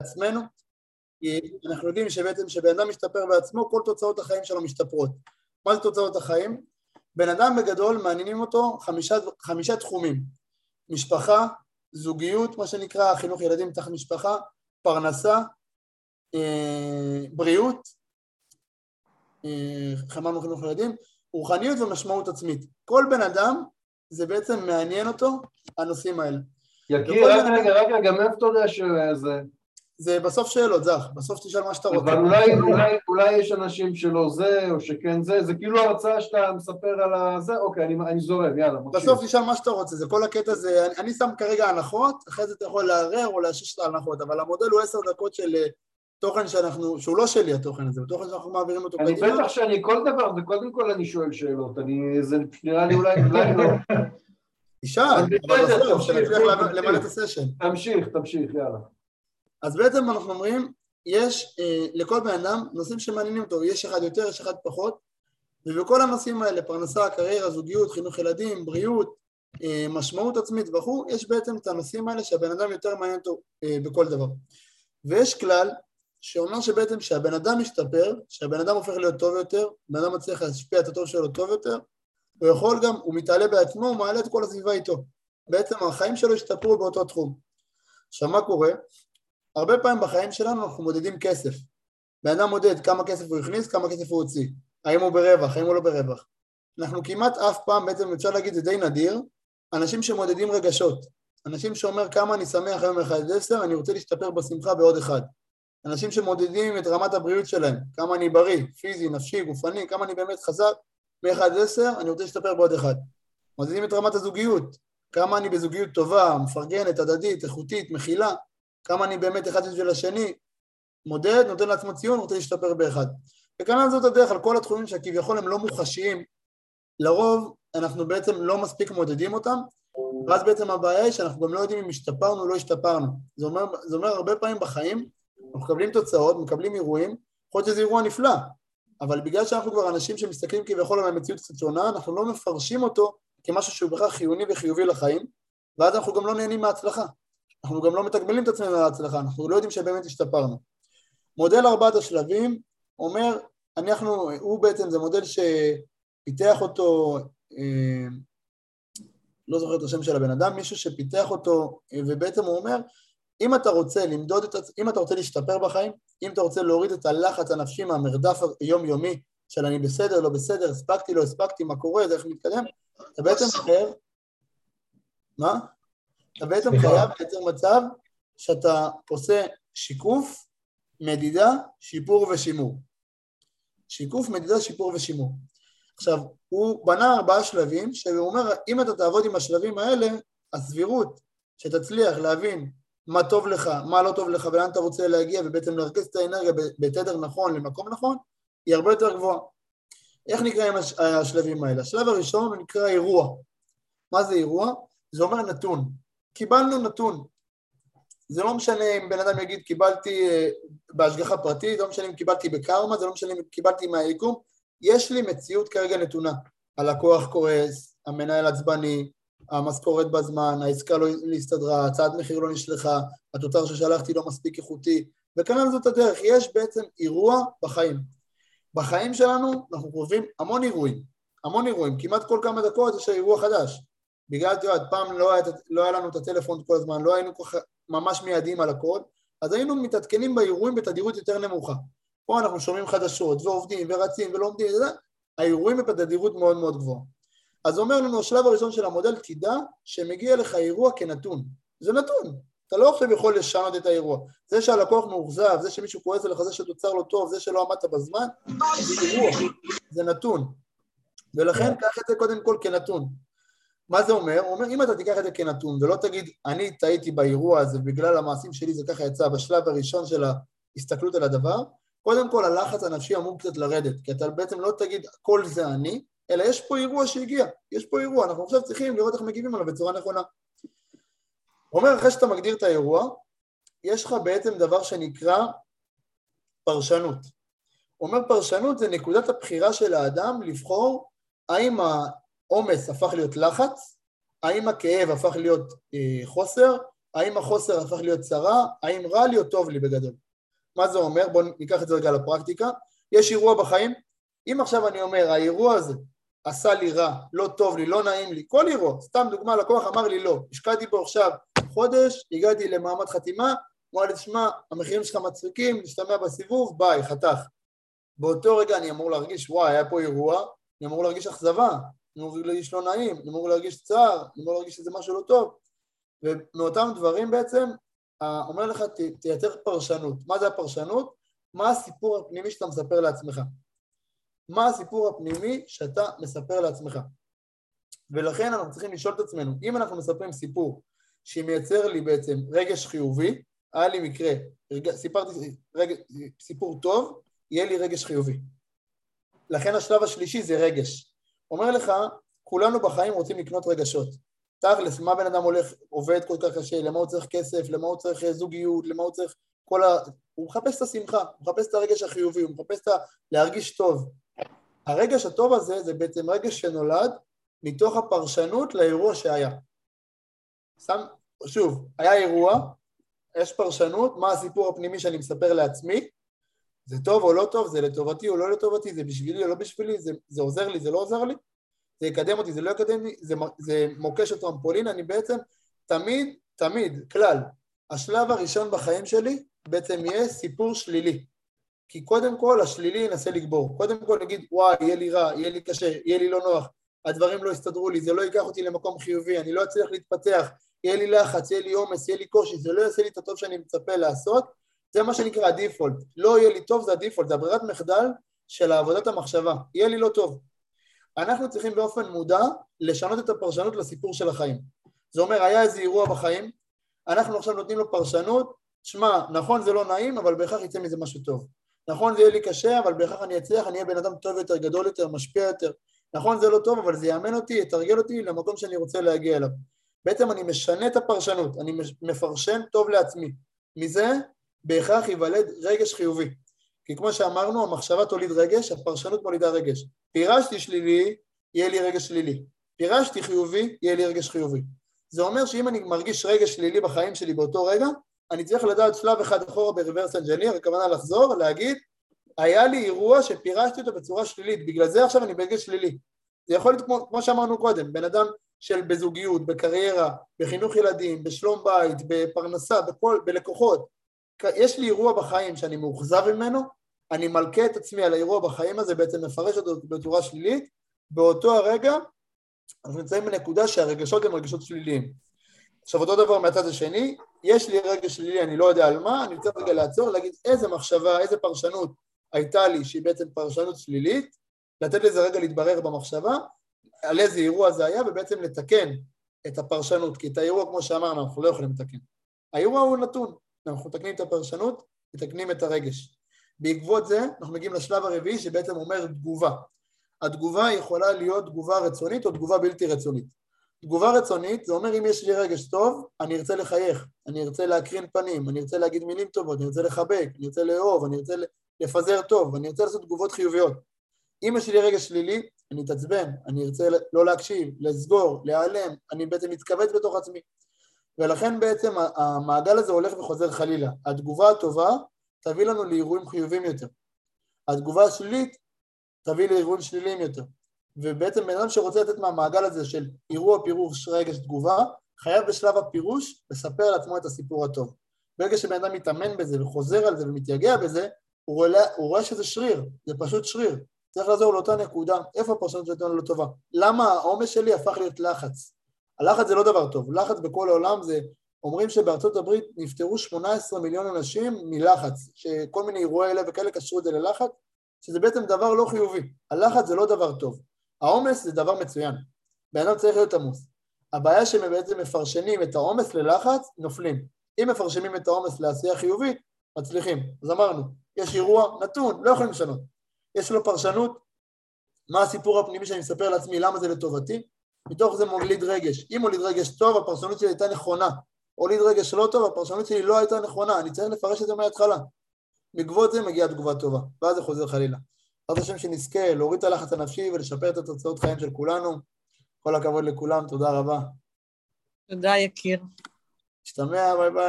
עצמנו, כי אנחנו יודעים שבעצם כשבן אדם משתפר בעצמו, כל תוצאות החיים שלו משתפרות. מה זה תוצאות החיים? בן אדם בגדול מעניינים אותו חמישה, חמישה תחומים, משפחה, זוגיות, מה שנקרא, חינוך ילדים תחת משפחה, פרנסה, אה, בריאות, אה, איך אמרנו חינוך ילדים, רוחניות ומשמעות עצמית. כל בן אדם זה בעצם מעניין אותו הנושאים האלה. יקיר, רק רגע, רק רגע, מאיפה אתה יודע שזה... זה בסוף שאלות, זך, בסוף תשאל מה שאתה רוצה. אבל אולי, אולי, אולי יש אנשים שלא זה, או שכן זה, זה כאילו הרצאה שאתה מספר על הזה, אוקיי, אני, אני זורם, יאללה, מקשיב. בסוף תשאל מה שאתה רוצה, זה כל הקטע זה, אני, אני שם כרגע הנחות, אחרי זה אתה יכול לערער או להשיש את ההנחות, אבל המודל הוא עשר דקות של אה, תוכן שאנחנו, שהוא לא שלי התוכן הזה, הוא תוכן שאנחנו מעבירים אותו קדימה. אני בטח שאני כל דבר, וקודם כל אני שואל שאלות, אני, זה נראה לי אולי, אולי לא. תשאל, אבל בסוף, שנצליח למלא את הסשן. תמשיך, תמשיך, יאללה. אז בעצם אנחנו אומרים, יש אה, לכל בן אדם נושאים שמעניינים אותו, יש אחד יותר, יש אחד פחות, ובכל הנושאים האלה, פרנסה, קריירה, זוגיות, חינוך ילדים, בריאות, אה, משמעות עצמית וכו', יש בעצם את הנושאים האלה שהבן אדם יותר מעניין אותו אה, בכל דבר. ויש כלל שאומר שבעצם שהבן אדם משתפר, שהבן אדם הופך להיות טוב יותר, בן אדם מצליח להשפיע את הטוב שלו טוב יותר, הוא יכול גם, הוא מתעלה בעצמו, הוא מעלה את כל הסביבה איתו. בעצם החיים שלו השתפרו באותו תחום. עכשיו מה קורה? הרבה פעמים בחיים שלנו אנחנו מודדים כסף. בן אדם מודד כמה כסף הוא הכניס, כמה כסף הוא הוציא. האם הוא ברווח, האם הוא לא ברווח. אנחנו כמעט אף פעם, בעצם אפשר להגיד, זה די נדיר, אנשים שמודדים רגשות. אנשים שאומר כמה אני שמח היום מ-1 עד 10, אני רוצה להשתפר בשמחה בעוד אחד. אנשים שמודדים את רמת הבריאות שלהם, כמה אני בריא, פיזי, נפשי, גופני, כמה אני באמת חזק, מ-1 עד 10, אני רוצה להשתפר בעוד אחד. מודדים את רמת הזוגיות, כמה אני בזוגיות טובה, מפרגנת, הדדית, איכותית, מכילה, כמה אני באמת אחד בשביל השני, מודד, נותן לעצמו ציון, רוצה להשתפר באחד. וכאן זאת הדרך על כל התחומים שכביכול הם לא מוחשיים, לרוב אנחנו בעצם לא מספיק מודדים אותם, ואז בעצם הבעיה היא שאנחנו גם לא יודעים אם השתפרנו או לא השתפרנו. זה אומר, זה אומר הרבה פעמים בחיים, אנחנו מקבלים תוצאות, מקבלים אירועים, יכול להיות שזה אירוע נפלא, אבל בגלל שאנחנו כבר אנשים שמסתכלים כביכול על המציאות קצת שונה, אנחנו לא מפרשים אותו כמשהו שהוא בכלל חיוני וחיובי לחיים, ואז אנחנו גם לא נהנים מההצלחה. אנחנו גם לא מתגמלים את עצמנו על ההצלחה, אנחנו לא יודעים שבאמת השתפרנו. מודל ארבעת השלבים אומר, אנחנו, הוא בעצם, זה מודל שפיתח אותו, אה, לא זוכר את השם של הבן אדם, מישהו שפיתח אותו, ובעצם הוא אומר, אם אתה רוצה למדוד את, אם אתה רוצה להשתפר בחיים, אם אתה רוצה להוריד את הלחץ הנפשי מהמרדף היומיומי של אני בסדר, לא בסדר, הספקתי, לא הספקתי, מה קורה, זה איך מתקדם, אתה בעצם חייב, מה? אתה בעצם חייב לייצר מצב שאתה עושה שיקוף, מדידה, שיפור ושימור. שיקוף, מדידה, שיפור ושימור. עכשיו, הוא בנה ארבעה שלבים, שהוא אומר, אם אתה תעבוד עם השלבים האלה, הסבירות שתצליח להבין מה טוב לך, מה לא טוב לך ולאן אתה רוצה להגיע, ובעצם לרכז את האנרגיה בתדר נכון למקום נכון, היא הרבה יותר גבוהה. איך נקראים השלבים האלה? השלב הראשון הוא נקרא אירוע. מה זה אירוע? זה אומר נתון. קיבלנו נתון. זה לא משנה אם בן אדם יגיד קיבלתי אה, בהשגחה פרטית, זה לא משנה אם קיבלתי בקרמה, זה לא משנה אם קיבלתי מהיקום, יש לי מציאות כרגע נתונה. הלקוח כועס, המנהל עצבני, המשכורת בזמן, העסקה לא הסתדרה, הצעת מחיר לא נשלחה, התוצר ששלחתי לא מספיק איכותי, וכנ"ל זאת הדרך, יש בעצם אירוע בחיים. בחיים שלנו אנחנו חווים המון אירועים, המון אירועים, כמעט כל כמה דקות יש אירוע חדש. בגלל, את יודעת, פעם לא היה, לא היה לנו את הטלפון כל הזמן, לא היינו כל ממש מיידעים על הכל, אז היינו מתעדכנים באירועים בתדירות יותר נמוכה. פה אנחנו שומעים חדשות, ועובדים, ורצים, ולומדים, האירועים בתדירות מאוד מאוד גבוהה. אז אומר לנו, השלב הראשון של המודל, תדע שמגיע לך אירוע כנתון. זה נתון. אתה לא עכשיו יכול לשנות את האירוע. זה שהלקוח מאוכזב, זה שמישהו כועס עליך, זה שתוצר לא טוב, זה שלא עמדת בזמן, זה אירוע, זה נתון. ולכן קח את זה קודם כל כנתון. מה זה אומר? הוא אומר, אם אתה תיקח את זה כנתון ולא תגיד, אני טעיתי באירוע הזה, בגלל המעשים שלי זה ככה יצא בשלב הראשון של ההסתכלות על הדבר, קודם כל הלחץ הנפשי אמור קצת לרדת, כי אתה בעצם לא תגיד, כל זה אני, אלא יש פה אירוע שהגיע, יש פה אירוע, אנחנו עכשיו צריכים לראות איך מגיבים עליו בצורה נכונה. הוא אומר, אחרי שאתה מגדיר את האירוע, יש לך בעצם דבר שנקרא פרשנות. הוא אומר, פרשנות זה נקודת הבחירה של האדם לבחור האם העומס הפך להיות לחץ, האם הכאב הפך להיות אה, חוסר, האם החוסר הפך להיות צרה, האם רע לי או טוב לי בגדול. מה זה אומר? בואו ניקח את זה רגע לפרקטיקה. יש אירוע בחיים, אם עכשיו אני אומר, האירוע הזה עשה לי רע, לא טוב לי, לא נעים לי, כל אירוע, סתם דוגמה, לקוח אמר לי לא, השקעתי בו עכשיו חודש, הגעתי למעמד חתימה, אמר לי, תשמע, המחירים שלך מצחיקים, נשתמע בסיבוב, ביי, חתך. באותו רגע אני אמור להרגיש, וואי, היה פה אירוע, אני אמור להרגיש אכזבה, אני אמור להרגיש לא נעים, אני אמור להרגיש צער, אני אמור להרגיש שזה משהו לא טוב. ומאותם דברים בעצם, אומר לך, תייצר פרשנות. מה זה הפרשנות? מה הסיפור הפנימי שאתה מספר לעצמך? מה הסיפור הפנימי שאתה מספר לעצמך? ולכן אנחנו צריכים לשאול את עצמנו, אם אנחנו מספרים סיפור שמייצר לי בעצם רגש חיובי, היה לי מקרה, רג... סיפרתי רג... סיפור טוב, יהיה לי רגש חיובי. לכן השלב השלישי זה רגש. אומר לך, כולנו בחיים רוצים לקנות רגשות. תכלס, מה בן אדם הולך, עובד כל כך קשה, למה הוא צריך כסף, למה הוא צריך אה, זוגיות, למה הוא צריך כל ה... הוא מחפש את השמחה, הוא מחפש את הרגש החיובי, הוא מחפש את ה... להרגיש טוב. הרגש הטוב הזה זה בעצם רגש שנולד מתוך הפרשנות לאירוע שהיה. שם, שוב, היה אירוע, יש פרשנות, מה הסיפור הפנימי שאני מספר לעצמי, זה טוב או לא טוב, זה לטובתי או לא לטובתי, זה בשבילי או לא בשבילי, זה, זה עוזר לי, זה לא עוזר לי, זה יקדם אותי, זה לא יקדם לי, זה, זה מוקש הטרמפולין, אני בעצם תמיד, תמיד, כלל, השלב הראשון בחיים שלי בעצם יהיה סיפור שלילי. כי קודם כל השלילי ינסה לגבור. קודם כל נגיד, וואי, יהיה לי רע, יהיה לי קשה, יהיה לי לא נוח, הדברים לא יסתדרו לי, זה לא ייקח אותי למקום חיובי, אני לא אצליח להתפתח, יהיה לי לחץ, יהיה לי עומס, יהיה לי קושי, זה לא יעשה לי את הטוב שאני מצפה לעשות, זה מה שנקרא הדיפולט. לא יהיה לי טוב זה הדיפולט, זה הברירת מחדל של עבודת המחשבה. יהיה לי לא טוב. אנחנו צריכים באופן מודע לשנות את הפרשנות לסיפור של החיים. זה אומר, היה איזה אירוע בחיים, אנחנו עכשיו נותנים לו פרשנות, שמע, נכון זה לא נעים, אבל בהכרח יצא מזה משהו טוב. נכון זה יהיה לי קשה, אבל בהכרח אני אצליח, אני אהיה בן אדם טוב יותר, גדול יותר, משפיע יותר. נכון זה לא טוב, אבל זה יאמן אותי, יתרגל אותי למקום שאני רוצה להגיע אליו. בעצם אני משנה את הפרשנות, אני מפרשן טוב לעצמי. מזה בהכרח ייוולד רגש חיובי. כי כמו שאמרנו, המחשבה תוליד רגש, הפרשנות מולידה רגש. פירשתי שלילי, יהיה לי רגש שלילי. פירשתי חיובי, יהיה לי רגש חיובי. זה אומר שאם אני מרגיש רגש שלילי בחיים שלי באותו רגע, אני צריך לדעת שלב אחד אחורה ב reverse engineer, הכוונה לחזור, להגיד, היה לי אירוע שפירשתי אותו בצורה שלילית, בגלל זה עכשיו אני ברגש שלילי. זה יכול להיות כמו, כמו שאמרנו קודם, בן אדם של בזוגיות, בקריירה, בחינוך ילדים, בשלום בית, בפרנסה, בכל, בלקוחות. יש לי אירוע בחיים שאני מאוכזב ממנו, אני מלכה את עצמי על האירוע בחיים הזה, בעצם מפרש אותו בצורה שלילית, באותו הרגע אנחנו נמצאים בנקודה שהרגשות הם רגשות שליליים. עכשיו אותו דבר מהצד השני, יש לי רגש שלילי, אני לא יודע על מה, אני צריך רגע לעצור, להגיד איזה מחשבה, איזה פרשנות הייתה לי שהיא בעצם פרשנות שלילית, לתת לזה רגע להתברר במחשבה, על איזה אירוע זה היה, ובעצם לתקן את הפרשנות, כי את האירוע, כמו שאמרנו, אנחנו לא יכולים לתקן. האירוע הוא נתון, אנחנו מתקנים את הפרשנות, מתקנים את הרגש. בעקבות זה אנחנו מגיעים לשלב הרביעי שבעצם אומר תגובה. התגובה יכולה להיות תגובה רצונית או תגובה בלתי רצונית. תגובה רצונית זה אומר אם יש לי רגש טוב, אני ארצה לחייך, אני ארצה להקרין פנים, אני ארצה להגיד מילים טובות, אני ארצה לחבק, אני ארצה לאהוב, אני ארצה לפזר טוב, אני ארצה לעשות תגובות חיוביות. אם יש לי רגש שלילי, אני אתעצבן, אני ארצה לא להקשיב, לסגור, להיעלם, אני בעצם מתכווץ בתוך עצמי. ולכן בעצם המעגל הזה הולך וחוזר חלילה. התגובה הטובה תביא לנו לאירועים חיוביים יותר. התגובה השלילית תביא לאירועים שליליים יותר. ובעצם בן אדם שרוצה לתת מהמעגל הזה של אירוע פירוש רגש תגובה, חייב בשלב הפירוש לספר לעצמו את הסיפור הטוב. ברגע שבן אדם מתאמן בזה וחוזר על זה ומתייגע בזה, הוא רואה, הוא רואה שזה שריר, זה פשוט שריר. צריך לעזור לאותה נקודה, איפה הפרשנות שלנו לא טובה? למה העומס שלי הפך להיות לחץ? הלחץ זה לא דבר טוב, לחץ בכל העולם זה, אומרים שבארצות הברית נפטרו 18 מיליון אנשים מלחץ, שכל מיני אירועי לב וכאלה קשרו את זה ללחץ, שזה בעצם דבר לא חיובי, הלחץ זה לא דבר טוב, העומס זה דבר מצוין, בן אדם צריך להיות עמוס, הבעיה שהם בעצם מפרשנים את העומס ללחץ, נופלים, אם מפרשנים את העומס לעשייה חיובית, מצליחים, אז אמרנו, יש אירוע נתון, לא יכולים לשנות, יש לו פרשנות, מה הסיפור הפנימי שאני מספר לעצמי, למה זה לטובתי, מתוך זה מוליד רגש. אם מוליד רגש טוב, הפרשנות שלי הייתה נכונה. הוליד רגש לא טוב, הפרשנות שלי לא הייתה נכונה, אני צריך לפרש את זה מההתחלה. בעקבות זה מגיעה תגובה טובה, ואז זה חוזר חלילה. בעזרת השם שנזכה להוריד את הלחץ הנפשי ולשפר את התוצאות חיים של כולנו. כל הכבוד לכולם, תודה רבה. תודה, יקיר. נשתמע, ביי ביי.